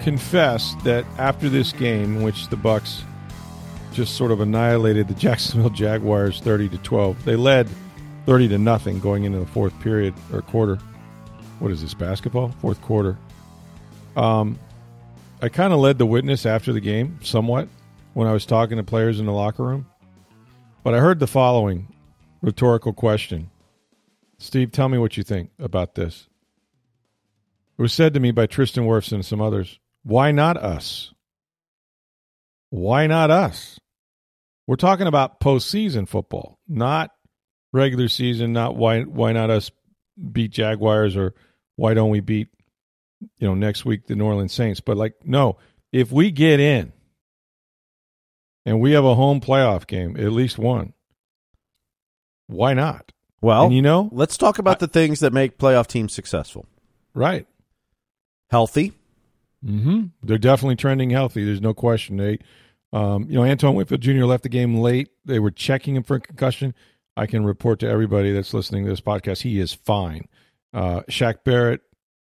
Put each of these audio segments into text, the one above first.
confess that after this game, which the Bucks just sort of annihilated the Jacksonville Jaguars thirty to twelve, they led thirty to nothing going into the fourth period or quarter. What is this basketball? Fourth quarter. Um, I kind of led the witness after the game somewhat when I was talking to players in the locker room, but I heard the following rhetorical question. Steve, tell me what you think about this. It was said to me by Tristan Wirfs and some others. Why not us? Why not us? We're talking about postseason football, not regular season. Not why why not us beat Jaguars or why don't we beat you know next week the New Orleans Saints? But like no, if we get in and we have a home playoff game, at least one, why not? Well, and you know, let's talk about I, the things that make playoff teams successful. Right. Healthy. Mm-hmm. They're definitely trending healthy. There's no question. They, um, you know, Antoine Winfield Jr. left the game late. They were checking him for a concussion. I can report to everybody that's listening to this podcast, he is fine. Uh, Shaq Barrett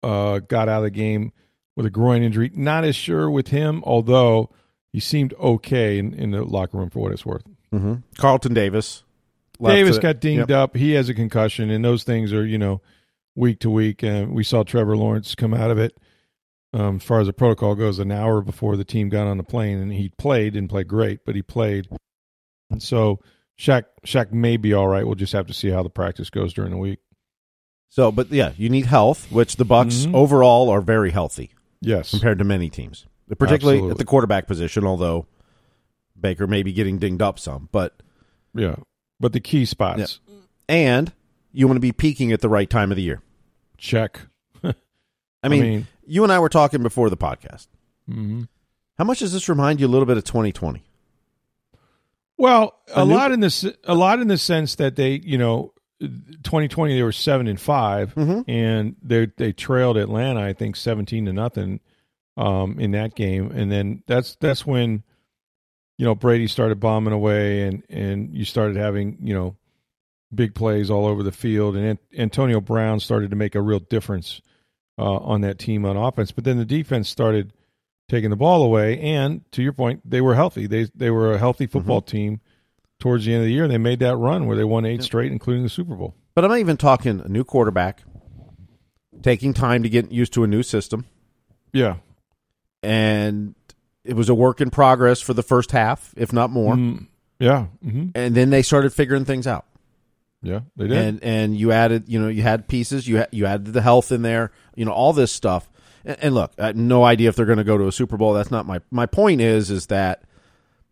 uh, got out of the game with a groin injury. Not as sure with him, although he seemed okay in, in the locker room for what it's worth. Mm-hmm. Carlton Davis. Davis got dinged yep. up. He has a concussion, and those things are, you know, week to week. And we saw Trevor Lawrence come out of it um, as far as the protocol goes, an hour before the team got on the plane, and he played, didn't play great, but he played. And so Shaq Shaq may be all right. We'll just have to see how the practice goes during the week. So, but yeah, you need health, which the Bucks mm-hmm. overall are very healthy. Yes, compared to many teams, particularly Absolutely. at the quarterback position. Although Baker may be getting dinged up some, but yeah, but the key spots. Yeah. And you want to be peaking at the right time of the year. Check. I mean, I mean, you and I were talking before the podcast. Mm-hmm. How much does this remind you a little bit of 2020? Well, a, a new- lot in this, a lot in the sense that they, you know, 2020 they were seven and 5 mm-hmm. and they they trailed Atlanta, I think, seventeen to nothing, um, in that game, and then that's that's when, you know, Brady started bombing away, and and you started having you know, big plays all over the field, and Antonio Brown started to make a real difference uh, on that team on offense. But then the defense started taking the ball away, and to your point, they were healthy. They they were a healthy mm-hmm. football mm-hmm. team towards the end of the year. They made that run where they won eight straight, including the Super Bowl. But I'm not even talking a new quarterback, taking time to get used to a new system. Yeah, and it was a work in progress for the first half, if not more. Mm, yeah, mm-hmm. and then they started figuring things out. Yeah, they did. And and you added, you know, you had pieces. You you added the health in there. You know, all this stuff. And, and look, I no idea if they're going to go to a Super Bowl. That's not my my point. Is is that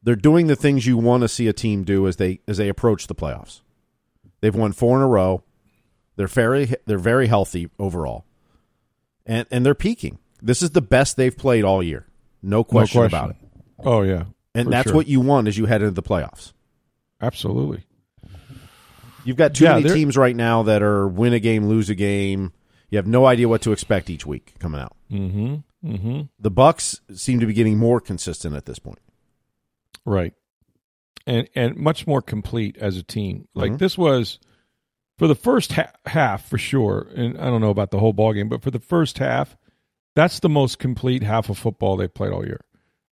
they're doing the things you want to see a team do as they as they approach the playoffs. They've won four in a row. They're very they're very healthy overall, and and they're peaking. This is the best they've played all year. No question, no question. about it. Oh yeah, and that's sure. what you want as you head into the playoffs. Absolutely. You've got too yeah, many teams right now that are win a game, lose a game. You have no idea what to expect each week coming out. Mm-hmm. Mm-hmm. The Bucks seem to be getting more consistent at this point. Right. And and much more complete as a team. Like mm-hmm. this was for the first ha- half for sure. And I don't know about the whole ball game, but for the first half, that's the most complete half of football they've played all year.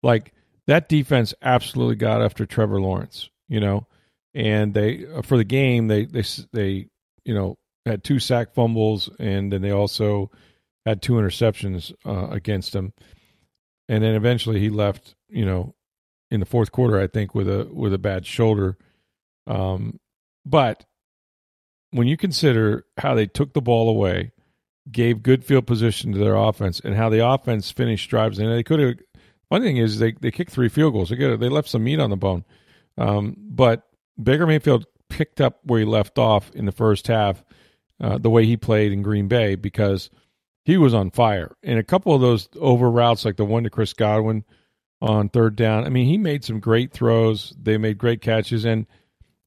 Like that defense absolutely got after Trevor Lawrence, you know and they uh, for the game they they they you know had two sack fumbles and then they also had two interceptions uh, against him, and then eventually he left you know in the fourth quarter I think with a with a bad shoulder, um, but when you consider how they took the ball away, gave good field position to their offense, and how the offense finished drives, and they could have. One thing is they they kicked three field goals. They got they left some meat on the bone, um, but Baker Mayfield picked up where he left off in the first half, uh, the way he played in Green Bay because he was on fire. And a couple of those over routes, like the one to Chris Godwin on third down, I mean, he made some great throws. They made great catches. And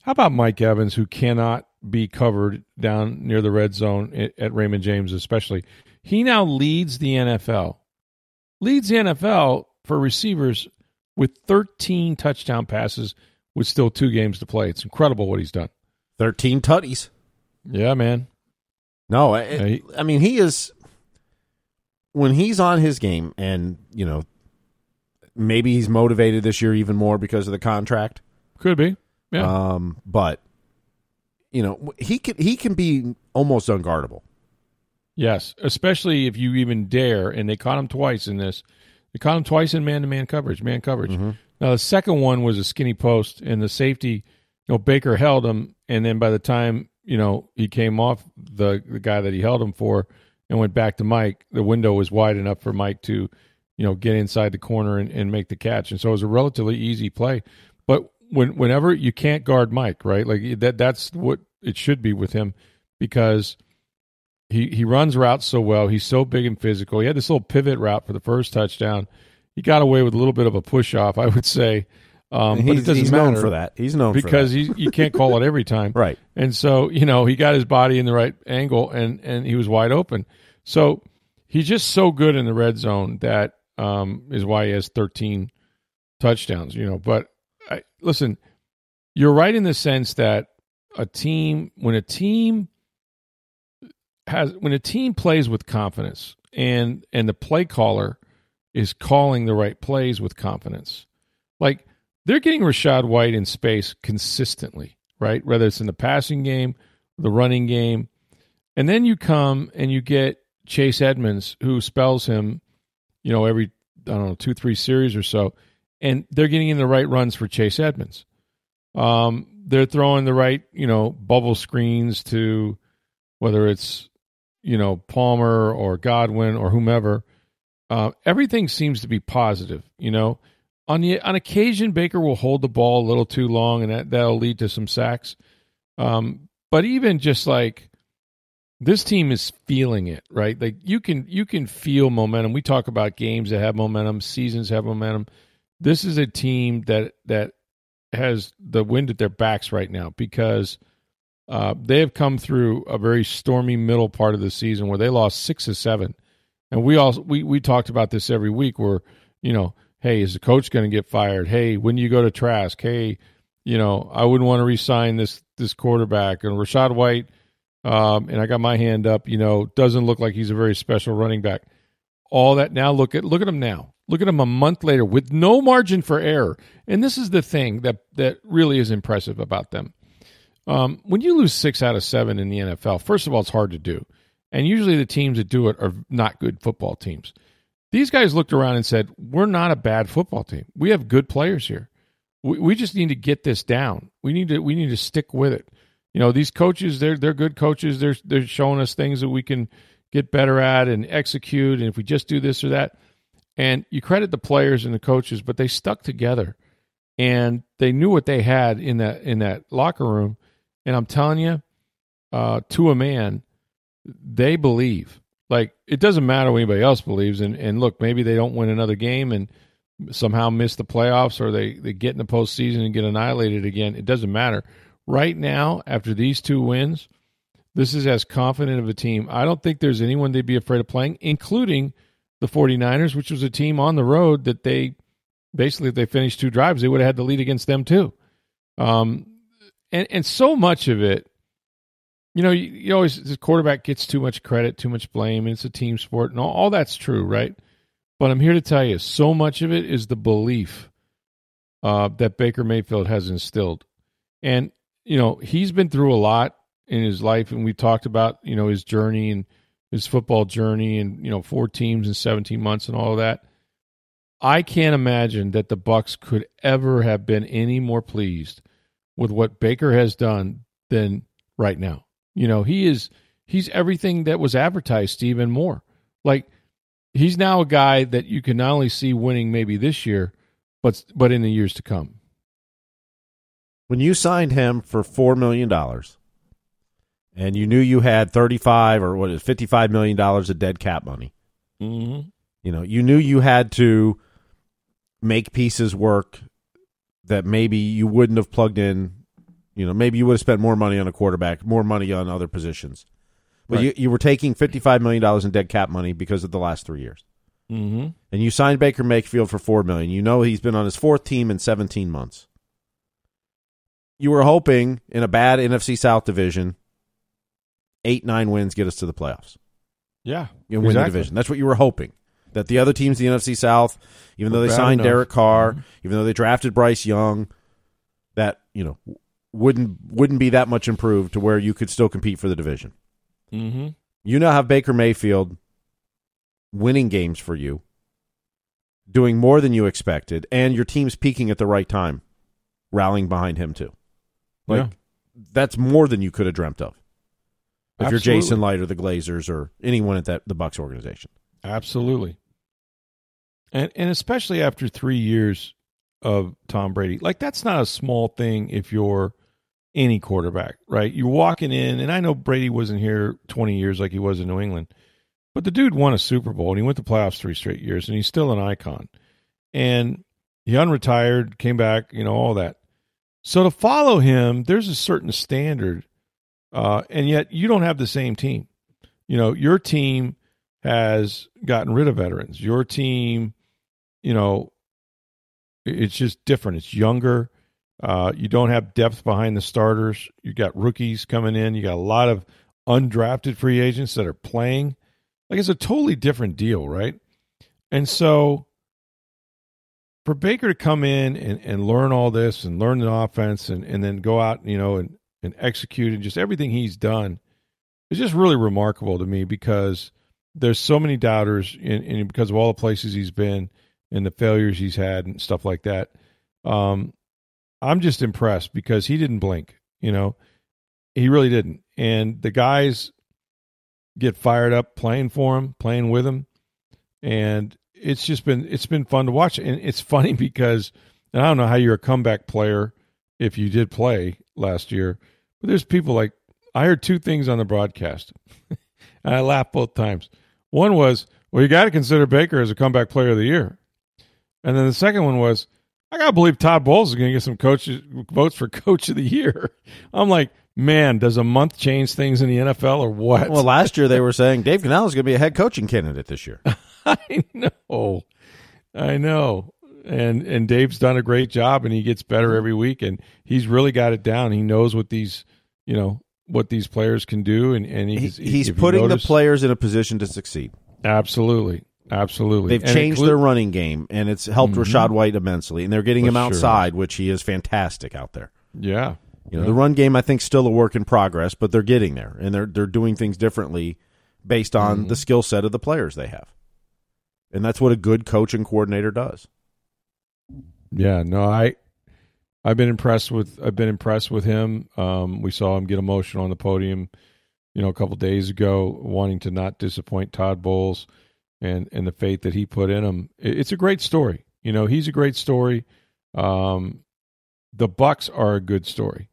how about Mike Evans, who cannot be covered down near the red zone at, at Raymond James, especially? He now leads the NFL, leads the NFL for receivers with 13 touchdown passes with still two games to play. It's incredible what he's done. 13 tutties. Yeah, man. No, it, I mean, he is, when he's on his game and, you know, maybe he's motivated this year even more because of the contract. Could be. Yeah. Um, but, you know, he can, he can be almost unguardable. Yes, especially if you even dare, and they caught him twice in this they caught him twice in man to man coverage, man coverage. Mm-hmm. Now the second one was a skinny post, and the safety, you know, Baker held him, and then by the time you know he came off the the guy that he held him for and went back to Mike, the window was wide enough for Mike to, you know, get inside the corner and, and make the catch, and so it was a relatively easy play. But when whenever you can't guard Mike, right? Like that that's what it should be with him because he he runs routes so well. He's so big and physical. He had this little pivot route for the first touchdown. He got away with a little bit of a push off, I would say. Um, but it doesn't he's matter known for that. He's known because he, you can't call it every time, right? And so you know he got his body in the right angle, and and he was wide open. So he's just so good in the red zone that um, is why he has 13 touchdowns. You know, but I, listen, you're right in the sense that a team when a team has when a team plays with confidence and and the play caller is calling the right plays with confidence. Like they're getting Rachaad White in space consistently, right? Whether it's in the passing game, the running game. And then you come and you get Chase Edmonds, who spells him, you know, every, I don't know, two, three series or so. And they're getting in the right runs for Chase Edmonds. Um, they're throwing the right, you know, bubble screens to whether it's you know Palmer or Godwin or whomever, uh, everything seems to be positive. You know, on the on occasion Baker will hold the ball a little too long, and that that'll lead to some sacks. Um, but even just like this team is feeling it, right? Like you can you can feel momentum. We talk about games that have momentum, seasons have momentum. This is a team that that has the wind at their backs right now because uh, they have come through a very stormy middle part of the season where they lost six of seven, and we all we we talked about this every week. Where you know, hey, is the coach going to get fired? Hey, when you go to Trask? Hey, you know, I wouldn't want to resign this this quarterback and Rachaad White. Um, and I got my hand up. You know, doesn't look like he's a very special running back. All that now. Look at look at him now. Look at him a month later with no margin for error. And this is the thing that that really is impressive about them um, when you lose six out of seven in the NFL, first of all, it's hard to do. And usually the teams that do it are not good football teams. These guys looked around and said, We're not a bad football team. We have good players here. We, we just need to get this down. We need to we need to stick with it. You know, these coaches, they're they're good coaches. They're they're showing us things that we can get better at and execute. And if we just do this or that. And you credit the players and the coaches, but they stuck together and they knew what they had in that in that locker room and I'm telling you, uh, to a man, they believe. Like it doesn't matter what anybody else believes. And and look, maybe they don't win another game and somehow miss the playoffs, or they they get in the postseason and get annihilated again. It doesn't matter. Right now, after these two wins, this is as confident of a team. I don't think there's anyone they'd be afraid of playing, including the 49ers, which was a team on the road that they basically if they finished two drives, they would have had the lead against them too. Um, and and so much of it, you know, you, you always the quarterback gets too much credit, too much blame, and it's a team sport, and all, all that's true, right? But I'm here to tell you, so much of it is the belief uh, that Baker Mayfield has instilled, and you know he's been through a lot in his life, and we talked about you know his journey and his football journey, and you know four teams in 17 months and all of that. I can't imagine that the Bucks could ever have been any more pleased with what Baker has done than right now. You know, he is he's everything that was advertised, Steve, and more. Like he's now a guy that you can not only see winning maybe this year, but but in the years to come. When you signed him for four million dollars, and you knew you had thirty-five or what is fifty-five million dollars of dead cap money, Mm-hmm. you know, you knew you had to make pieces work that maybe you wouldn't have plugged in. You know, maybe you would have spent more money on a quarterback, more money on other positions. But Right. you, you were taking $55 million in dead cap money because of the last three years. Mm-hmm. And you signed Baker Mayfield for 4 million. You know he's been on his fourth team in 17 months. You were hoping in a bad NFC South division, eight, nine wins get us to the playoffs. Yeah. You win the division. That's what you were hoping. That the other teams in the NFC South, even though they signed enough. Mm-hmm. Derek Carr, even though they drafted Bryce Young, that you know wouldn't wouldn't be that much improved to where you could still compete for the division. Mm-hmm. You now have Baker Mayfield winning games for you, doing more than you expected, and your team's peaking at the right time, rallying behind him too. Like Yeah. that's more than you could have dreamt of. If you're Jason Absolutely. Licht or the Glazers or anyone at that the Bucks organization. Absolutely. And and especially after three years of Tom Brady, like that's not a small thing if you're any quarterback, right? You're walking in, and I know Brady wasn't here 20 years like he was in New England, but the dude won a Super Bowl and he went to playoffs three straight years, and he's still an icon. And he unretired, came back, you know, all that. So to follow him, there's a certain standard, uh, and yet you don't have the same team. You know, your team has gotten rid of veterans. Your team, you know, it's just different. It's younger. Uh, you don't have depth behind the starters. You got rookies coming in. You got a lot of undrafted free agents that are playing. Like it's a totally different deal, right? And so for Baker to come in and, and learn all this and learn the offense and, and then go out, you know, and, and execute and just everything he's done is just really remarkable to me because there's so many doubters and, and because of all the places he's been and the failures he's had and stuff like that. Um, I'm just impressed because he didn't blink, you know, he really didn't. And the guys get fired up playing for him, playing with him. And it's just been, it's been fun to watch. And it's funny because, and I don't know how you're a comeback player if you did play last year, but there's people like, I heard two things on the broadcast and I laughed both times. One was, well, you got to consider Baker as a comeback player of the year. And then the second one was, I got to believe Todd Bowles is to get some coaches votes for coach of the year. I'm like, man, does a month change things in the NFL or what? Well, last year they were saying Dave Canales is going to be a head coaching candidate this year. I know. I know. And and Dave's done a great job and he gets better every week and he's really got it down. He knows what these, you know, what these players can do and and He- he's he's if you putting notice- the players in a position to succeed. Absolutely. Absolutely. They've And changed their running game, and it's helped Mhm. Rachaad White immensely. And they're getting For him sure. outside, which he is fantastic out there. Yeah. You know, Yeah. the run game I think still a work in progress, but they're getting there, and they're they're doing things differently based on Mm-hmm. the skill set of the players they have, and that's what a good coach and coordinator does. Yeah, no, I I've been impressed with I've been impressed with him. Um, we saw him get emotional on the podium, you know, a couple days ago, wanting to not disappoint Todd Bowles and and the faith that he put in him. It's a great story. You know, he's a great story. Um, the Bucks are a good story.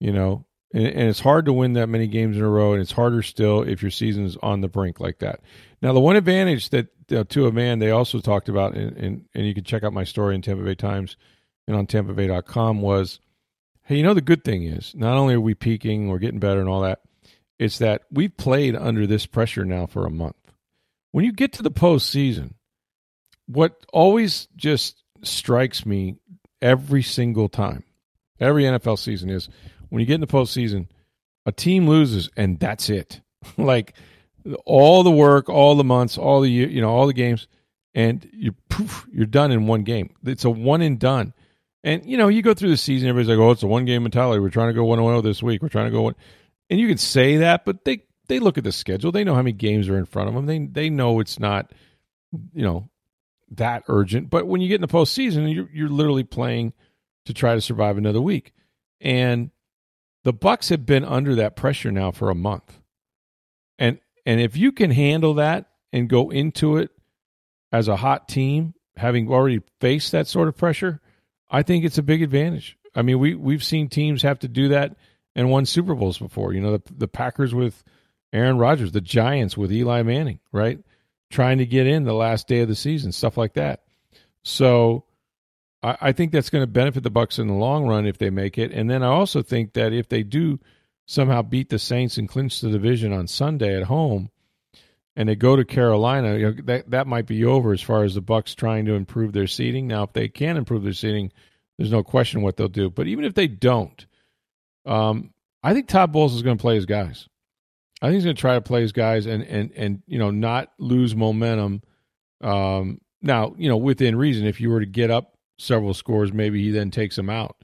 You know, and, and it's hard to win that many games in a row, and it's harder still if your season's on the brink like that. Now, the one advantage that uh, to a man they also talked about, and, and, and you can check out my story in Tampa Bay Times and on TampaBay.com was, hey, you know the good thing is not only are we peaking, we're getting better and all that, it's that we've played under this pressure now for a month. When you get to the postseason, what always just strikes me every single time, every NFL season is when you get in the postseason, a team loses and that's it. like all the work, all the months, all the you know, all the games, and you poof, you're done in one game. It's a one and done. And you know, you go through the season, everybody's like, "Oh, it's a one game mentality. We're trying to go one zero oh this week. We're trying to go one," and you can say that, but they they look at the schedule. They know how many games are in front of them. They they know it's not, you know, that urgent. But when you get in the postseason, you're you're literally playing to try to survive another week, and the Bucks have been under that pressure now for a month, and and if you can handle that and go into it as a hot team, having already faced that sort of pressure, I think it's a big advantage. I mean, we we've seen teams have to do that and won Super Bowls before. You know, the the Packers with Aaron Rodgers, the Giants with Eli Manning, right? Trying to get in the last day of the season, stuff like that. So I, I think that's going to benefit the Bucks in the long run if they make it. And then I also think that if they do somehow beat the Saints and clinch the division on Sunday at home, and they go to Carolina, you know, that that might be over as far as the Bucks trying to improve their seating. Now, if they can improve their seating, there's no question what they'll do. But even if they don't, um, I think Todd Bowles is going to play his guys. I think he's going to try to play his guys and and and you know not lose momentum. Um, now, you know, within reason, if you were to get up several scores, maybe he then takes them out.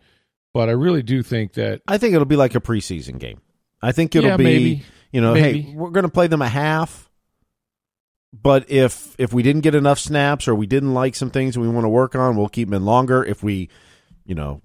But I really do think that I think it'll be like a preseason game. I think it'll Yeah, be maybe. you know, Maybe. hey, we're going to play them a half. But if if we didn't get enough snaps or we didn't like some things we want to work on, we'll keep them in longer. If we, you know,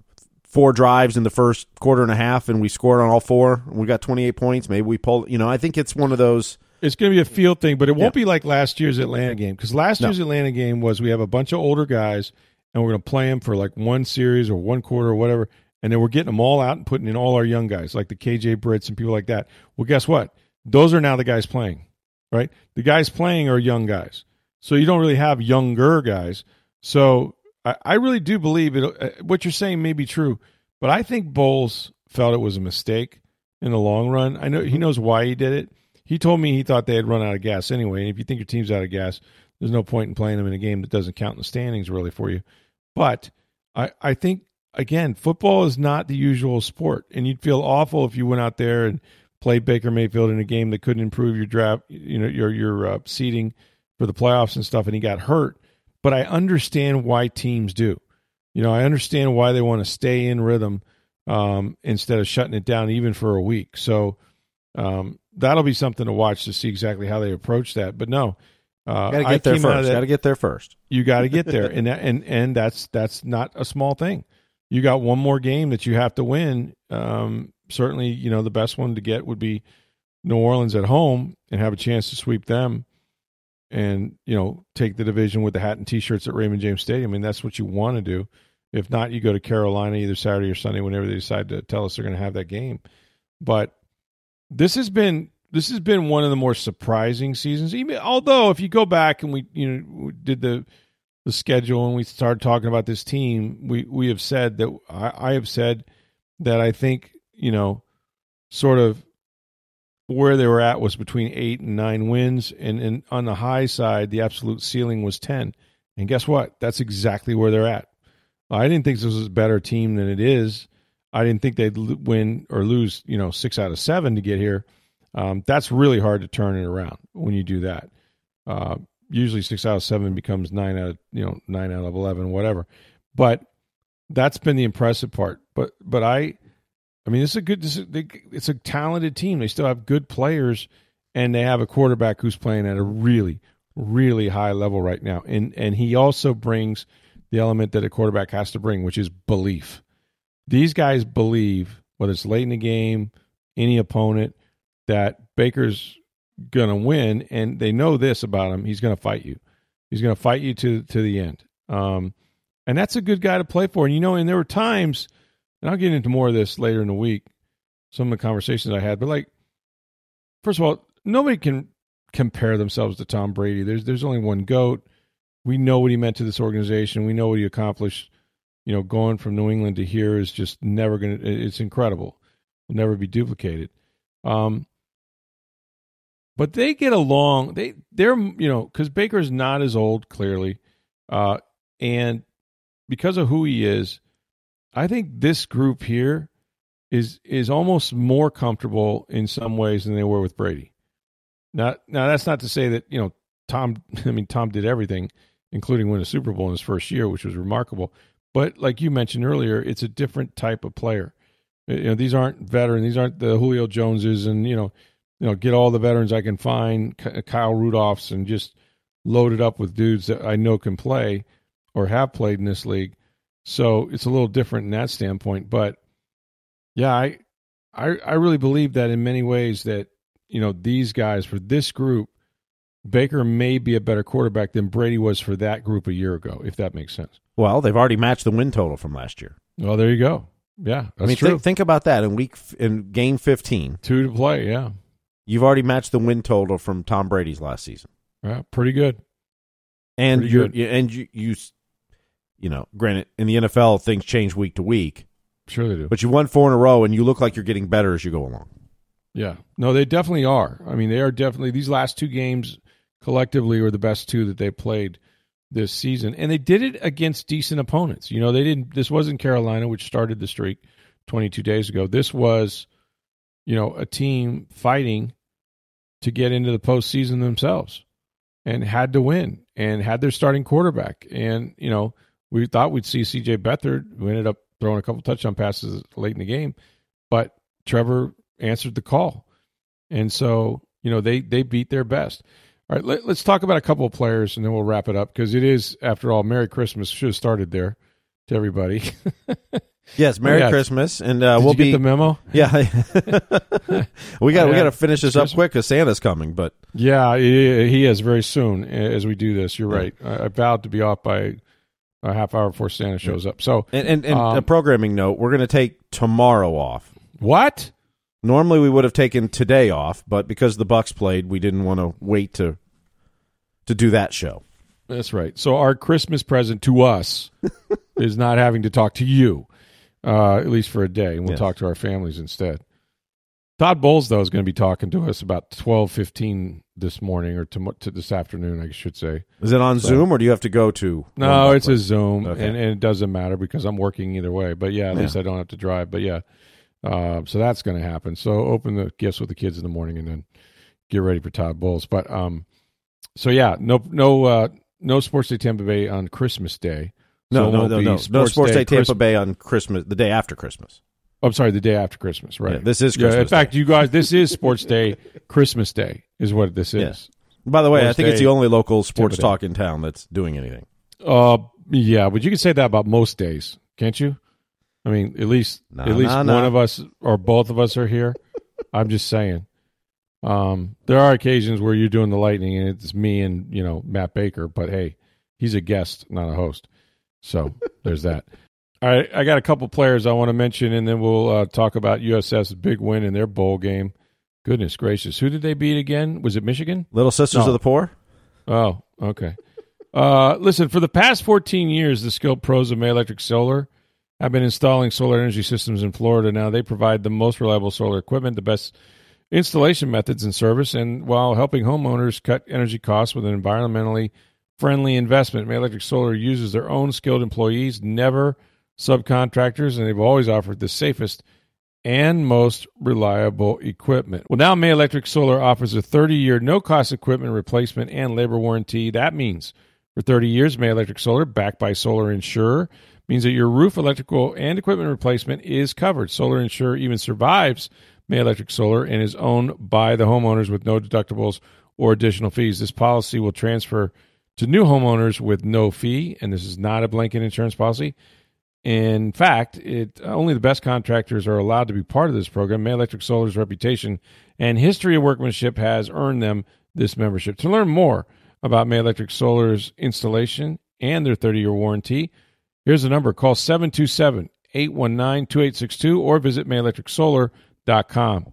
four drives in the first quarter and a half and we scored on all four, and we got 28 points, maybe we pull, you know, I think it's one of those it's going to be a field thing, but it won't Yeah. be like last year's Atlanta game because last No. year's Atlanta game was we have a bunch of older guys and we're going to play them for like one series or one quarter or whatever, and then we're getting them all out and putting in all our young guys like the KJ Brits and people like that. Well, guess what? Those are now the guys playing, right? The guys playing are young guys, so you don't really have younger guys. So I, I really do believe it. Uh, what you're saying may be true, but I think Bowles felt it was a mistake in the long run. I know he knows why he did it. He told me he thought they had run out of gas anyway. And if you think your team's out of gas, there's no point in playing them in a game that doesn't count in the standings really for you. But I, I think again, football is not the usual sport, and you'd feel awful if you went out there and played Baker Mayfield in a game that couldn't improve your draft, you know, your your uh, seating for the playoffs and stuff, and he got hurt. But I understand why teams do. You know, I understand why they want to stay in rhythm um, instead of shutting it down even for a week. So um, that'll be something to watch to see exactly how they approach that. But no, uh, got to I get there first. that- Got to get there first. you got to get there, and that, and and that's that's not a small thing. You got one more game that you have to win. Um, certainly, you know the best one to get would be New Orleans at home and have a chance to sweep them, and you know take the division with the hat and t-shirts at Raymond James Stadium. I mean that's what you want to do. If not, you go to Carolina either Saturday or Sunday whenever they decide to tell us they're going to have that game. But this has been this has been one of the more surprising seasons. Even although if you go back and we you know we did the the schedule and we started talking about this team, we we have said that I, I have said that I think you know sort of where they were at was between eight and nine wins, and, and on the high side, the absolute ceiling was ten. And guess what? That's exactly where they're at. I didn't think this was a better team than it is. I didn't think they'd win or lose, you know, six out of seven to get here. Um, that's really hard to turn it around when you do that. Uh, usually six out of seven becomes nine out of you know nine out of eleven, whatever. But that's been the impressive part. But but I, I mean, it's a good. It's a talented team. They still have good players, and they have a quarterback who's playing at a really really high level right now. And and he also brings the element that a quarterback has to bring, which is belief. These guys believe, whether it's late in the game, any opponent, that Baker's going to win, and they know this about him: he's going to fight you. He's going to fight you to to the end. Um, and that's a good guy to play for. And you know, and there were times, and I'll get into more of this later in the week. Some of the conversations I had, but like, first of all, nobody can compare themselves to Tom Brady. There's there's only one goat. We know what he meant to this organization. We know what he accomplished. You know, going from New England to here is just never going to. It's incredible. Will never be duplicated. Um, but they get along. They they're you know because Baker's not as old clearly, uh, and because of who he is, I think this group here is is almost more comfortable in some ways than they were with Brady. Now, now that's not to say that you know Tom. I mean, Tom did everything, including win a Super Bowl in his first year, which was remarkable. But like you mentioned earlier, it's a different type of player. You know, these aren't veteran. These aren't the Julio Joneses, and you know, you know, get all the veterans I can find, Kyle Rudolphs, and just load it up with dudes that I know can play or have played in this league. So it's a little different in that standpoint. But yeah, I, I, I really believe that in many ways that you know these guys for this group, Baker may be a better quarterback than Brady was for that group a year ago, if that makes sense. Well, they've already matched the win total from last year. Well, there you go. Yeah, that's I mean, true. think, think about that in week f- in game 15. Two to play. Yeah, You've already matched the win total from Tom Brady's last season. yeah, pretty good. And Pretty you're, good. you and you, you you know, granted in the NFL things change week to week, Sure they do. but you won four in a row and you look like you're getting better as you go along. Yeah. No, they definitely are. I mean, they are definitely these last two games collectively are the best two that they played this season. And they did it against decent opponents. You know, they didn't this wasn't Carolina which started the streak 22 days ago. This was you know, a team fighting to get into the postseason themselves and had to win and had their starting quarterback. And, you know, we thought we'd see CJ Beathard, who ended up throwing a couple touchdown passes late in the game, but Trevor answered the call. And so, you know, they they beat their best. All right, let, us talk about a couple of players and then we'll wrap it up because it is, after all, Merry Christmas. Should have started there to everybody. Yes, Merry yeah. Christmas, and uh, we'll be the memo? yeah. we got we Yeah. got to finish this up quick because Santa's coming. But Yeah, he he is very soon as we do this. You're right. I, I vowed to be off by a half hour before Santa shows up. So and and, and Um, a programming note: we're going to take tomorrow off. what? Normally we would have taken today off, but because the Bucks played, we didn't want to wait to to do that show. That's right. So our Christmas present to us is not having to talk to you, uh, at least for a day, and we'll Yes. talk to our families instead. Todd Bowles, though, is going to be talking to us about twelve fifteen this morning or to, to this afternoon, I should say. Is it on So- Zoom or do you have to go to? No, it's a Zoom, Okay. and, and it doesn't matter because I'm working either way. But yeah, at Yeah. least I don't have to drive. But yeah, uh, so that's going to happen. So open the gifts with the kids in the morning, and then get ready for Todd Bowles. But um, so yeah, no, no, uh, no Sports Day Tampa Bay on Christmas Day. no, So it no, won't no, be no, no Sports Day, Tampa Christ- Bay on Christmas, the day after Christmas. I'm sorry, the day after Christmas, right? Yeah, this is Yeah, in Christmas fact, you guys, this is Sports Day, Christmas Day is what this is. Yes. By the way, I Sports think it's the only local sports Day. talk in town that's doing anything. Uh, yeah, but you can say that about most days, can't you? I mean, at least Nah, at least nah, one of us or both of us are here. I'm just saying. Um, there are occasions where you're doing the lightning and it's me and you know Matt Baker, but hey, he's a guest, not a host. So there's that. All right, I got a couple players I want to mention, and then we'll uh, talk about USF's big win in their bowl game. Goodness gracious, who did they beat again? Was it Michigan? Little Sisters No. of the Poor. Oh, okay. Uh, listen, for the past 14 years, the skilled pros of May Electric Solar have been installing solar energy systems in Florida. Now they provide the most reliable solar equipment, the best installation methods and service, and while helping homeowners cut energy costs with an environmentally friendly investment, May Electric Solar uses their own skilled employees, never subcontractors, and they've always offered the safest and most reliable equipment. Well, now May Electric Solar offers a 30 year no cost equipment replacement and labor warranty. That means for 30 years, May Electric Solar, backed by Solar Insurer, means that your roof, electrical, and equipment replacement is covered. Solar Insurer even survives May Electric Solar and is owned by the homeowners with no deductibles or additional fees. This policy will transfer to new homeowners with no fee, and this is not a blanket insurance policy. In fact, it only the best contractors are allowed to be part of this program. May Electric Solar's reputation and history of workmanship has earned them this membership. To learn more about May Electric Solar's installation and their 30-year warranty, here's the number. Call 727-819-2862 or visit mayelectricsolar.com.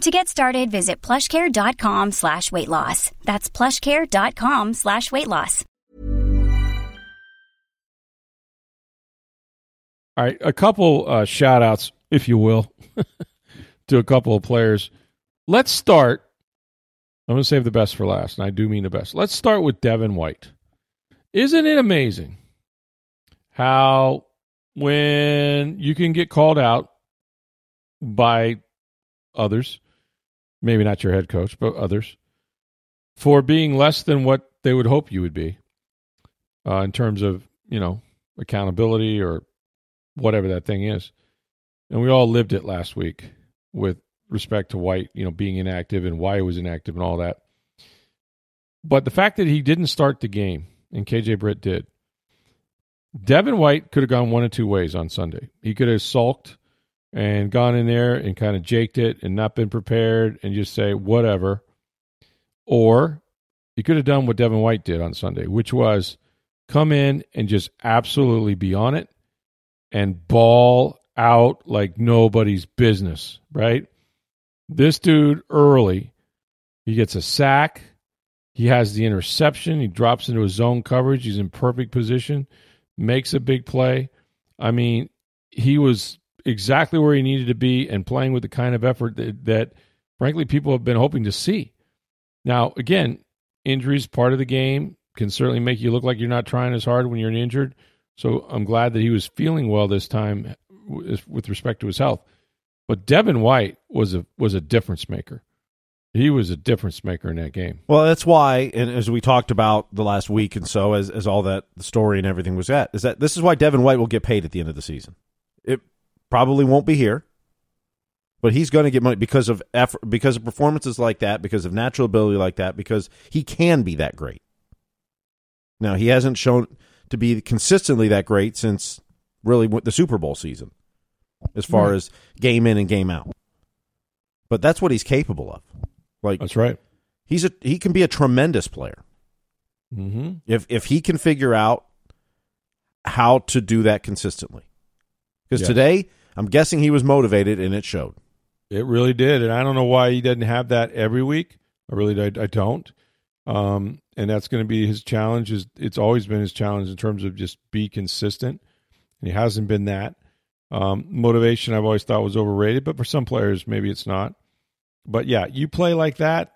To get started, visit plushcare.com slash weight loss. That's plushcare.com slash weight loss. All right, a couple uh, shout outs, if you will, to a couple of players. Let's start. I'm going to save the best for last, and I do mean the best. Let's start with Devin White. Isn't it amazing how when you can get called out by others, maybe not your head coach, but others, for being less than what they would hope you would be uh, in terms of, you know, accountability or whatever that thing is. And we all lived it last week. with respect to White, you know, being inactive and why he was inactive and all that. But the fact that he didn't start the game and KJ Britt did, Devin White could have gone one of two ways on Sunday. He could have sulked and gone in there and kind of jaked it and not been prepared and just say whatever. Or he could have done what Devin White did on Sunday, which was come in and just absolutely be on it and ball out like nobody's business, right? This dude early, he gets a sack, he has the interception, he drops into his zone coverage, he's in perfect position, makes a big play. I mean, he was exactly where he needed to be and playing with the kind of effort that, that frankly people have been hoping to see. Now, again, injuries part of the game can certainly make you look like you're not trying as hard when you're injured. So I'm glad that he was feeling well this time with respect to his health. But Devin White was a was a difference maker. He was a difference maker in that game. Well, that's why, and as we talked about the last week, and so as as all that the story and everything was at, is that this is why Devin White will get paid at the end of the season. It probably won't be here, but he's going to get money because of effort, because of performances like that, because of natural ability like that, because he can be that great. Now he hasn't shown to be consistently that great since really the Super Bowl season, as far as game in and game out. But that's what he's capable of. Like that's right. He's a he can be a tremendous player. Mm-hmm. If if he can figure out how to do that consistently, because Yes. today I'm guessing he was motivated and it showed. It really did, and I don't know why he doesn't have that every week. I really, I, I don't. Um, and that's going to be his challenge. Is it's always been his challenge in terms of just be consistent, and he hasn't been that. Um, motivation, I've always thought was overrated, but for some players, maybe it's not. But yeah, you play like that,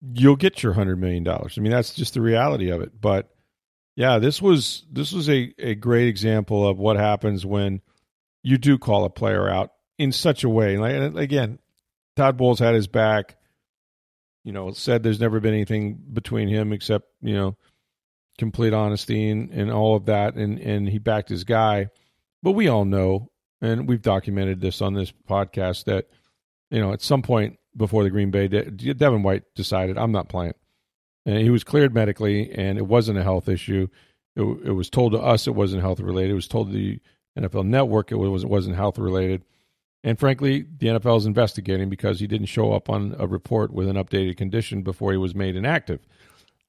you'll get your hundred million dollars. I mean, that's just the reality of it. But yeah, this was this was a, a great example of what happens when you do call a player out in such a way. Like again, Todd Bowles had his back. You know, said there's never been anything between him except you know complete honesty and, and all of that, and and he backed his guy. But we all know, and we've documented this on this podcast that you know at some point before the Green Bay, De- Devin White decided I'm not playing, and he was cleared medically, and it wasn't a health issue. It, it was told to us it wasn't health related. It was told to the NFL Network it was it wasn't health related. And frankly, the NFL is investigating because he didn't show up on a report with an updated condition before he was made inactive.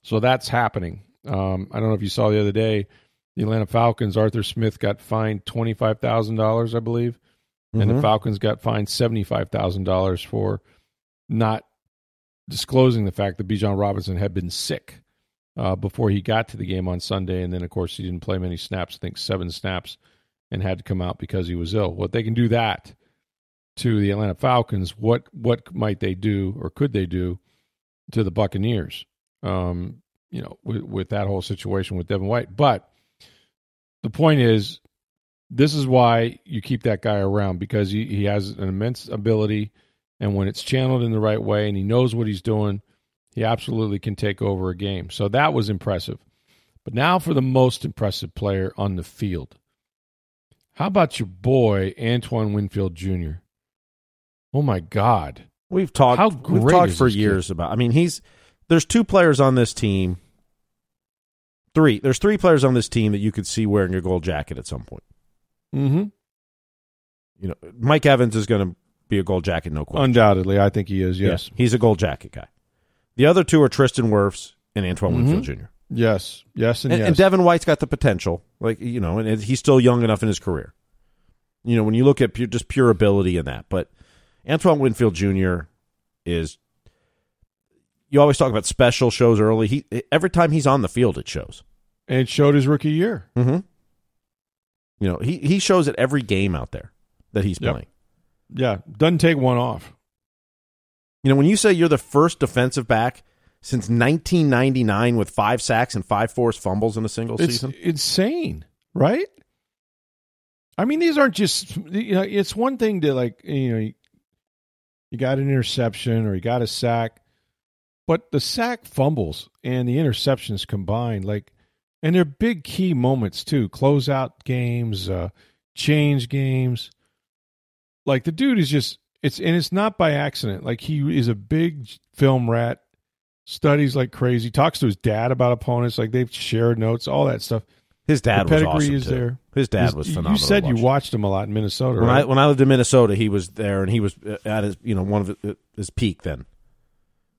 So that's happening. Um, I don't know if you saw the other day, the Atlanta Falcons, Arthur Smith got fined $25,000, I believe. And the Mhm. Falcons got fined $75,000 for not disclosing the fact that Bijan Robinson had been sick uh, before he got to the game on Sunday. And then, of course, he didn't play many snaps, I think seven snaps, and had to come out because he was ill. What they can do that to the Atlanta Falcons, what what might they do or could they do to the Buccaneers? Um, you know, with, with that whole situation with Devin White. But the point is, this is why you keep that guy around because he, he has an immense ability, and when it's channeled in the right way and he knows what he's doing, he absolutely can take over a game. So that was impressive. But now for the most impressive player on the field. How about your boy Antoine Winfield Jr.? Oh my God! We've talked. How we've great talked is for this kid? years about. I mean, he's there's two players on this team. Three. There's three players on this team that you could see wearing a gold jacket at some point. Mm-hmm. You know, Mike Evans is going to be a gold jacket, no question. Undoubtedly, I think he is. Yes, Yeah, he's a gold jacket guy. The other two are Tristan Wirfs and Antoine Mhm. Winfield Jr. yes, yes, and, And, yes. and Devin White's got the potential, like you know, and he's still young enough in his career. You know, when you look at pure, just pure ability in that, but Antoine Winfield Jr. is. You always talk about special shows early. He every time he's on the field, it shows. and it showed his rookie year. Mm-hmm. You know, he he shows at every game out there that he's Yep. playing. Yeah, doesn't take one off. You know, when you say you're the first defensive back since 1999 with five sacks and five forced fumbles in a single It's season, insane, right? I mean, these aren't just. You know, it's one thing to like you know, you got an interception or you got a sack, but the sack fumbles and the interceptions combined, like, and they're big key moments too. Close out games, uh, change games. Like the dude is just It's and it's not by accident. Like he is a big film rat, studies like crazy, talks to his dad about opponents. Like they've shared notes, all that stuff. His dad the was pedigree awesome is too. there. His dad His- was phenomenal. You said you watched him a lot in Minnesota, when right? I when I lived in Minnesota, he was there, and he was uh, at his you know one of his, his peak then,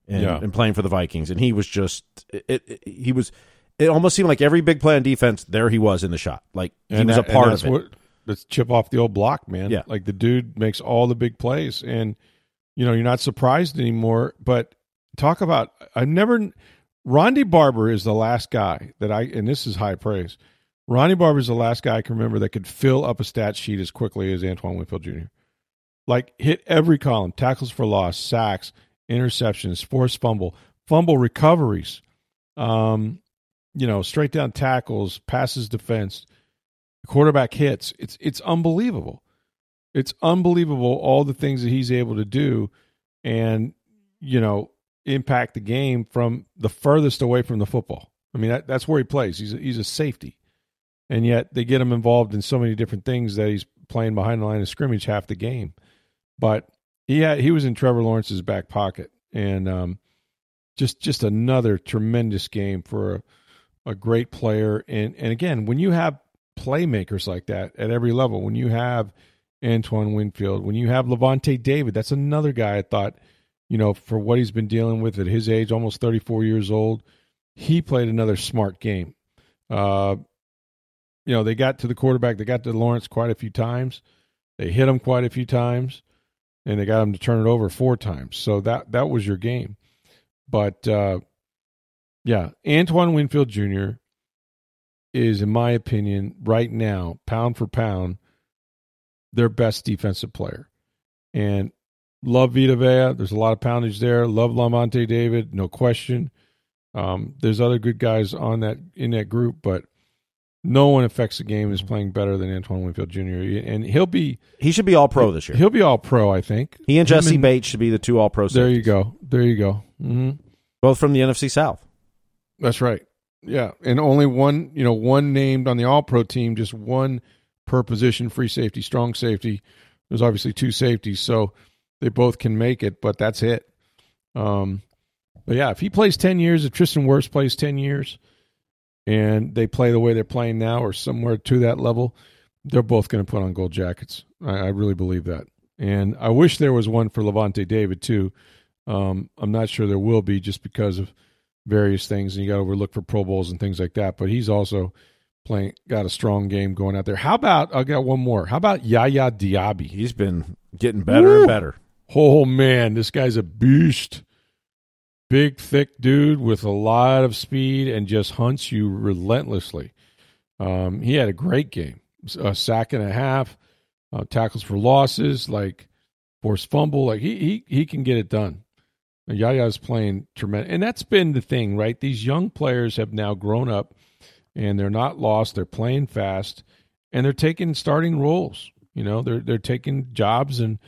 and, Yeah. and playing for the Vikings, and he was just it, it, He was. It almost seemed like every big play on defense, there he was in the shot. Like he And was that- a part of it. What, let's chip off the old block, man. Yeah. like the dude makes all the big plays, and you know you're not surprised anymore. But talk about I never. Ronde Barber is the last guy that I, and this is high praise. Ronde Barber is the last guy I can remember that could fill up a stat sheet as quickly as Antoine Winfield Jr. Like hit every column: tackles for loss, sacks, interceptions, forced fumble, fumble recoveries, um, you know, straight down tackles, passes defense, quarterback hits. It's it's unbelievable. It's unbelievable all the things that he's able to do, and you know, impact the game from the furthest away from the football. I mean, that, that's where he plays. He's a, he's a safety, and yet they get him involved in so many different things that he's playing behind the line of scrimmage half the game. But he had, he was in Trevor Lawrence's back pocket, and um, just just another tremendous game for a, a great player. And and again, when you have playmakers like that at every level, when you have Antoine Winfield, when you have Lavonte David, that's another guy I thought, you know, for what he's been dealing with at his age, almost 34 years old, he played another smart game. Uh, you know, they got to the quarterback, they got to Lawrence quite a few times. They hit him quite a few times, and they got him to turn it over four times. So that that was your game. But uh, yeah, Antoine Winfield Jr. is, in my opinion, right now, pound for pound, their best defensive player. And love Vita Vea. There's a lot of poundage there. Love Lavonte David, no question. Um, there's other good guys on that in that group, but no one affects the game is playing better than Antoine Winfield Jr. And he'll be He should be all pro this year. he'll be all pro, I think. He and Jessie Bates should be the two all pro. There you go. There you go. hmm Both from the NFC South. That's right. Yeah, and only one, you know, one named on the All Pro team, just one per position, free safety, strong safety. There's obviously two safeties, so they both can make it, but that's it. Um, but yeah, if he plays ten years, if Tristan Wirfs plays ten years, and they play the way they're playing now, or somewhere to that level, they're both going to put on gold jackets. I, I really believe that, and I wish there was one for Lavonte David too. Um, I'm not sure there will be, just because of various things, and you got to overlook for Pro Bowls and things like that. But he's also playing, got a strong game going out there. How about I got one more? How about Yaya Diaby? He's been getting better Woo! and better. Oh man, this guy's a beast. Big, thick dude with a lot of speed and just hunts you relentlessly. Um, he had a great game, a sack and a half, uh, tackles for losses, like forced fumble. Like he he he can get it done. Yaya's playing tremendous, and that's been the thing, right? These young players have now grown up, and they're not lost. They're playing fast, and they're taking starting roles. You know, they're they're taking jobs and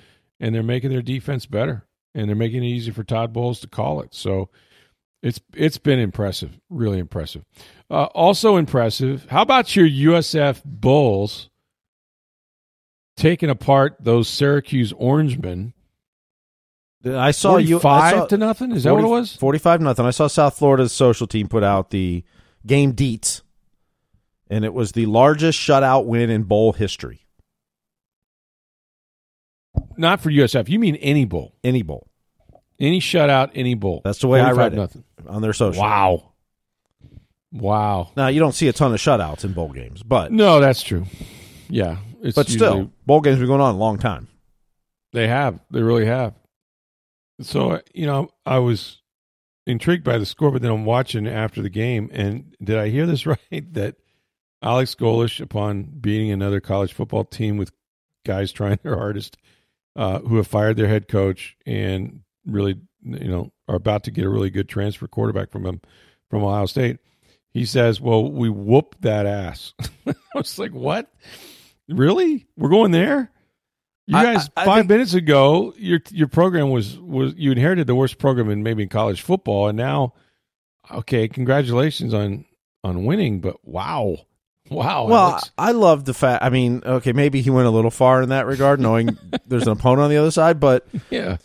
and they're making their defense better, and they're making it easy for Todd Bowles to call it. So it's it's been impressive, really impressive. Uh, also impressive. How about your USF Bulls taking apart those Syracuse Orangemen? I saw you five saw- to nothing. Is that what it was? Forty-five nothing. I saw South Florida's social team put out the game deets, and it was the largest shutout win in bowl history. Not for USF. You mean any bowl, Any bowl. any shutout, any bowl. That's the way I 45 read it Nothing. on their social. Wow. Wow. Now you don't see a ton of shutouts in bowl games, but No, that's true. Yeah, it's but usually- still, bowl games have been going on a long time. They have. They really have. So, you know, I was intrigued by the score, but then I'm watching after the game. And did I hear this right? That Alex Golesh, upon beating another college football team with guys trying their hardest, uh, who have fired their head coach and really, you know, are about to get a really good transfer quarterback from him from Ohio State, he says, Well, we whooped that ass. I was like, What? Really? We're going there? You guys, I- I five think- minutes ago, your your program was was you inherited the worst program in maybe in college football, and now, okay, congratulations on on winning, but wow, Wow. Well, Alex. I love the fact. I mean, okay, maybe he went a little far in that regard, knowing there's an opponent on the other side. But yeah.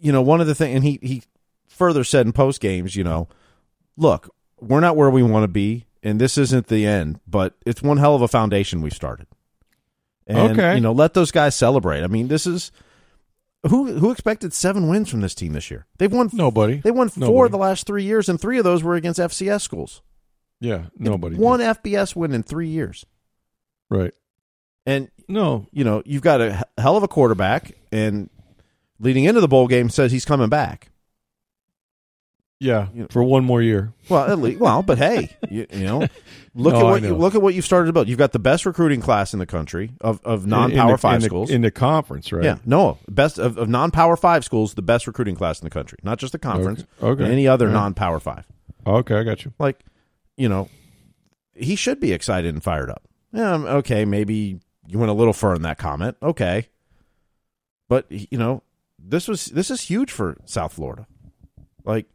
you know, one of the things, and he he further said in post games, you know, look, we're not where we want to be, and this isn't the end, but it's one hell of a foundation we've started. And, Okay. you know, let those guys celebrate. I mean, this is who who expected seven wins from this team this year? They've won Nobody. They won four Nobody. the last three years, and three of those were against FCS schools. Yeah. Nobody. One did. FBS win in three years, Right. and No. you know you've got a hell of a quarterback, and leading into the bowl game says he's coming back. Yeah. You know- For one more year. Well, at least, well, but hey, you, you know, look No, at what you, look at what you've started to build. You've got the best recruiting class in the country of of non power five in the- schools. in the conference, right? Yeah, no, best of, of non power five schools, the best recruiting class in the country, not just the conference, Okay. Okay. any other Yeah. non power five. Okay, I got you. Like, you know, he should be excited and fired up. Yeah, um, okay, maybe you went a little far in that comment. Okay, but you know, this was this is huge for South Florida. Like,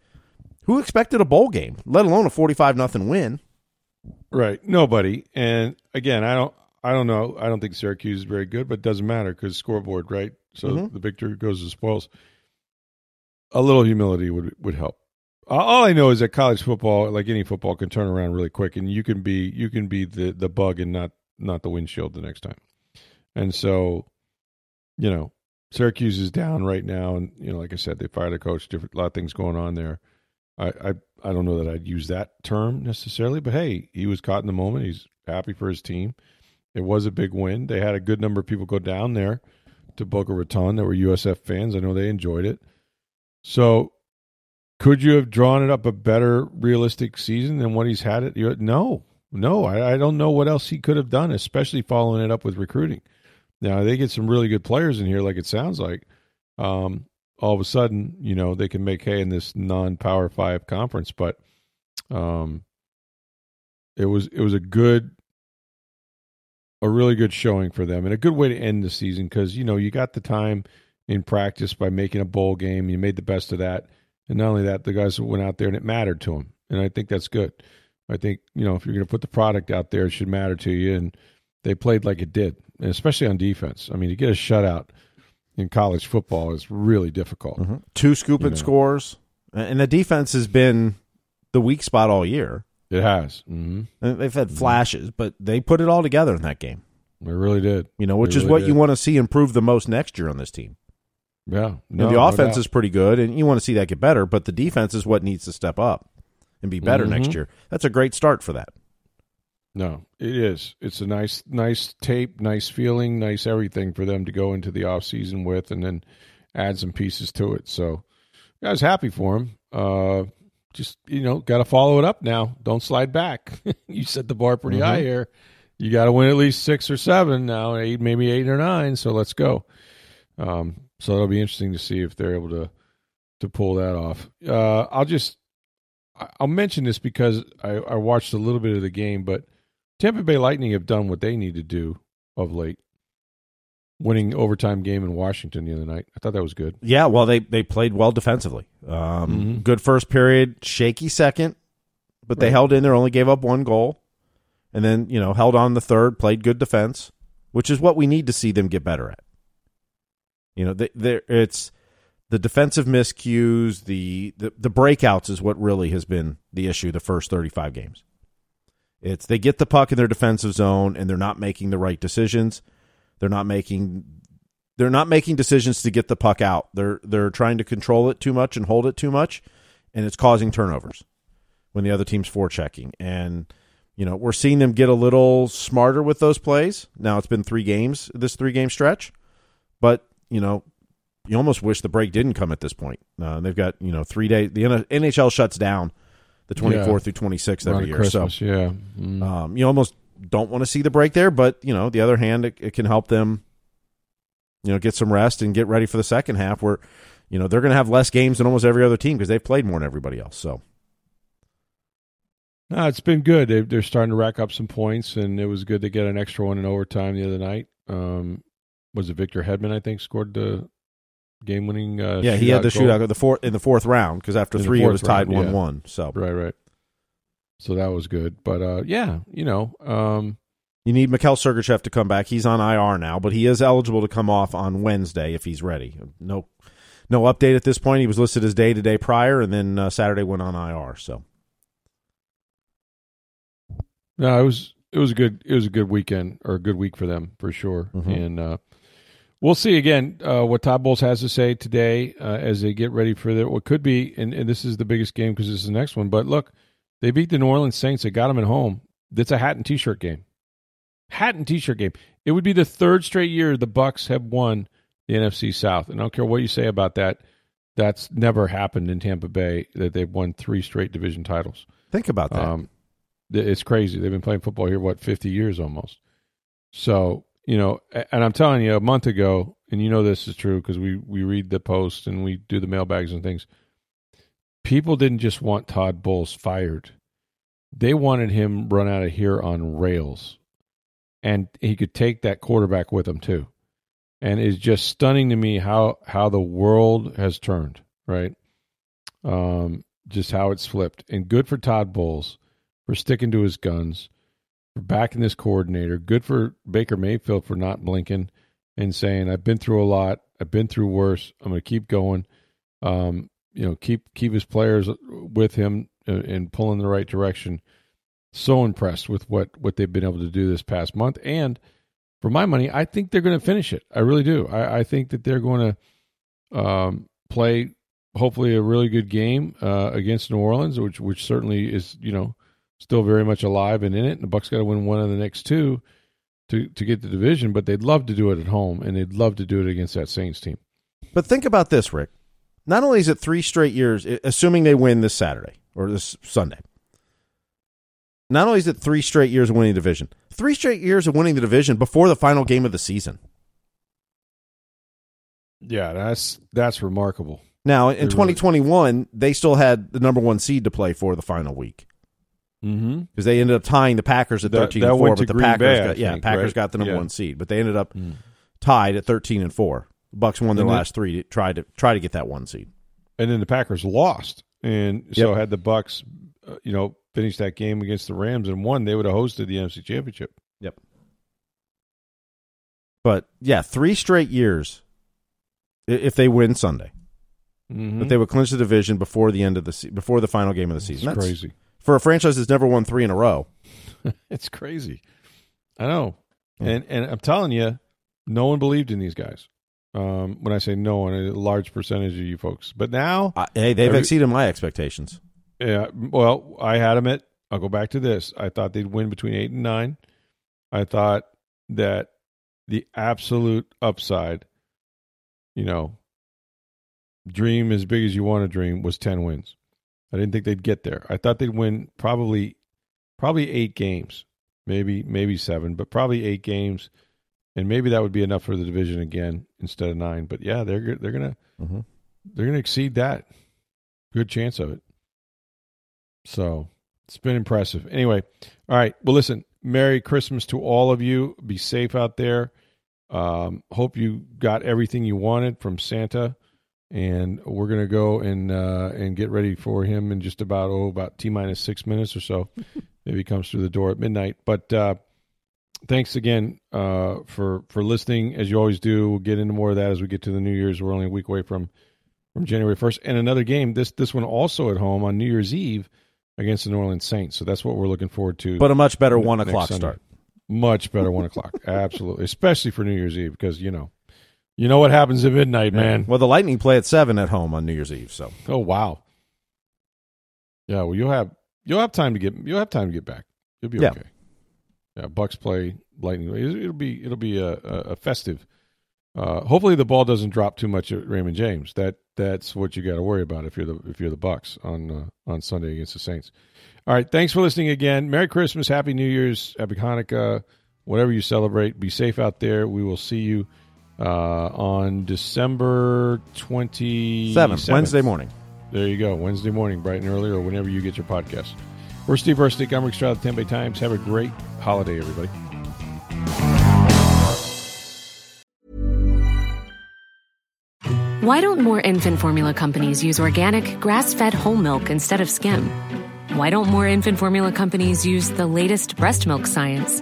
who expected a bowl game, let alone a forty-five nothing win? Right. Nobody. And again, I don't. I don't know. I don't think Syracuse is very good, but it doesn't matter because scoreboard, right? So Mhm. the victor goes to spoils. A little humility would would help. All- I know is that college football, like any football, can turn around really quick, and you can be you can be the the bug and not not the windshield the next time. And so, you know, Syracuse is down right now, and you know, like I said, they fired a coach. Different, a lot of things going on there. I, I I don't know that I'd use that term necessarily, but hey, he was caught in the moment. He's happy for his team. It was a big win. They had a good number of people go down there to Boca Raton that were USF fans. I know they enjoyed it. So, could you have drawn it up a better, realistic season than what he's had it? No, no. I, I don't know what else he could have done, especially following it up with recruiting. Now they get some really good players in here, like it sounds like. Um, all of a sudden, you know, they can make hay in this non-power five conference, but um, it was it was a good, a really good showing for them, and a good way to end the season because you know you got the time in practice by making a bowl game, you made the best of that, and not only that, the guys went out there and it mattered to them, and I think that's good. I think you know if you're going to put the product out there, it should matter to you, and they played like it did, and especially on defense. I mean, to get a shutout in college football is really difficult. Two scooping You know. scores, and the defense has been the weak spot all year. It has. Mm-hmm. And They've had flashes, but they put it all together in that game. It really did. You know, which They is what did. you want to see improve the most next year on this team. Yeah. No, know, the offense doubt. is pretty good, and you want to see that get better. But the defense is what needs to step up and be better Mhm. next year. That's a great start for that. No, it is. It's a nice, nice tape, nice feeling, nice everything for them to go into the off season with, and then add some pieces to it. So, I was happy for him. Uh, just you know, got to follow it up now. Don't slide back. you set the bar pretty high here. You got to win at least six or seven now, eight, maybe eight or nine. So let's go. Um, so it'll be interesting to see if they're able to to pull that off. Uh, I'll just I'll mention this because I, I watched a little bit of the game, but Tampa Bay Lightning have done what they need to do of late, winning overtime game in Washington the other night. I thought that was good. Yeah, well, they they played well defensively. Um, Mhm. Good first period, shaky second, but they Right. held in there. Only gave up one goal, and then you know held on the third. Played good defense, which is what we need to see them get better at. You know, they, they're, it's the defensive miscues, the, the the breakouts is what really has been the issue the first thirty five games. It's they get the puck in their defensive zone and they're not making the right decisions. They're not making they're not making decisions to get the puck out. They're they're trying to control it too much and hold it too much, and it's causing turnovers when the other team's forechecking. And you know we're seeing them get a little smarter with those plays. Now it's been three games this three game stretch, but you know you almost wish the break didn't come at this point. Uh, they've got you know three days. The NHL shuts down the twenty fourth Yeah. through twenty sixth every year. So yeah. Mm. um, you almost don't want to see the break there, but you know, the other hand, it, it can help them, you know, get some rest and get ready for the second half. Where, you know, they're going to have less games than almost every other team because they've played more than everybody else. So No, it's been good. They, they're starting to rack up some points, and it was good to get an extra one in overtime the other night. Um, was it Victor Hedman? I think scored the game-winning. Uh, yeah, he had the goal? shootout the fourth in the fourth round because after In three it was tied one yeah. one. So Right, right. so that was good. But uh, yeah, you know, um, You need Mikhail Sergachev to come back. He's on IR now, but he is eligible to come off on Wednesday if he's ready. No, no update at this point. He was listed as day to day prior, and then uh, Saturday went on IR. So no, it was it was a good it was a good weekend or a good week for them for sure. Mhm. And uh, we'll see again uh, what Todd Bowles has to say today uh, as they get ready for their what could be. And, and this is the biggest game because this is the next one. But look, they beat the New Orleans Saints. They got them at home. That's a hat and t-shirt game. Hat and t-shirt game. It would be the third straight year the Bucks have won the NFC South. And I don't care what you say about that. That's never happened in Tampa Bay that they've won three straight division titles. think about that. Um, it's crazy. They've been playing football here what fifty years almost. So you know, and I'm telling you, a month ago, and you know this is true because we we read the post and we do the mailbags and things. People didn't just want Todd Bowles fired; they wanted him run out of here on rails, and he could take that quarterback with him too. And it's just stunning to me how how the world has turned. Right, um, just how it's flipped, and good for Todd Bowles for sticking to his guns, for backing this coordinator. Good for Baker Mayfield for not blinking and saying, "I've been through a lot. I've been through worse. I'm going to keep going." Um, you know, keep keep his players with him and, and pull in the right direction. So impressed with what what they've been able to do this past month, and for my money, I think they're going to finish it. I really do. I, I think that they're going to um, play hopefully a really good game uh, against New Orleans, which which certainly is you know still very much alive and in it. And the Bucks got to win one of the next two to to get the division, but they'd love to do it at home, and they'd love to do it against that Saints team. But think about this, Rick. Not only is it three straight years, assuming they win this Saturday or this Sunday, not only is it three straight years of winning the division, three straight years of winning the division before the final game of the season. Yeah, that's that's remarkable. Now, in really- 2021, they still had the number one seed to play for the final week Mm-hmm. because they ended up tying the Packers at That- 13 that and 4, but the Green Packers Bay, got, yeah, think, Packers right? got the number Yeah. one seed, but they ended up Mm. tied at 13 and 4. The Bucks won their And then- last three to try to try to get that one seed. And then the Packers lost, and so Yep. had the Bucks, uh, you know, finished that game against the Rams and won, they would have hosted the NFC Championship. Yep. But yeah, three straight years if they win Sunday. Mm-hmm. But they would clinch the division before the end of the se- before the final game of the season. it's That's crazy. For a franchise that's never won 3 in a row. it's crazy. I know, and and I'm telling you, no one believed in these guys. Um, when I say no one, a large percentage of you folks. But now, Uh, hey, they've Every- exceeded my expectations. yeah. Well, I had them at. I'll go back to this. I thought they'd win between eight and nine. I thought that the absolute upside, you know, dream as big as you want to dream was ten wins. I didn't think they'd get there. I thought they'd win probably probably eight games, maybe maybe seven, but probably eight games, and maybe that would be enough for the division again instead of nine. But yeah, they're they're gonna Mm-hmm. they're gonna exceed that. Good chance of it. So it's been impressive. Anyway, all right. Well, listen. Merry Christmas to all of you. Be safe out there. Um, hope you got everything you wanted from Santa, and we're gonna go and uh, and get ready for him in just about oh about t minus six minutes or so. Maybe he comes through the door at midnight. But uh, thanks again uh, for for listening. As you always do, we'll get into more of that as we get to the New Year's. We're only a week away from from January first, and another game. This this one also at home on New Year's Eve against the New Orleans Saints. So that's what we're looking forward to. But a much better 1 o'clock Sunday. start. Much better one o'clock. Absolutely, especially for New Year's Eve because you know, you know what happens at midnight, man. Well, the Lightning play at 7 at home on New Year's Eve, so Oh wow. Yeah, well you'll have you'll have time to get you'll have time to get back. You'll be Yeah. okay. Yeah, Bucks play Lightning. It'll be it'll be a, a, a festive. Uh, hopefully the ball doesn't drop too much at Raymond James. That that's what you got to worry about if you're the if you're the Bucks on uh, on Sunday against the Saints. All right, thanks for listening again. Merry Christmas, Happy New Year's, Happy Hanukkah, whatever you celebrate. Be safe out there. We will see you uh, on December twenty 7 Wednesday morning. there you go. Wednesday morning, bright and early, or whenever you get your podcast. We're Steve Versnick. I'm Rick Stroud of the Tampa Bay Times. Have a great holiday, everybody. Why don't more infant formula companies use organic, grass fed whole milk instead of skim? Why don't more infant formula companies use the latest breast milk science?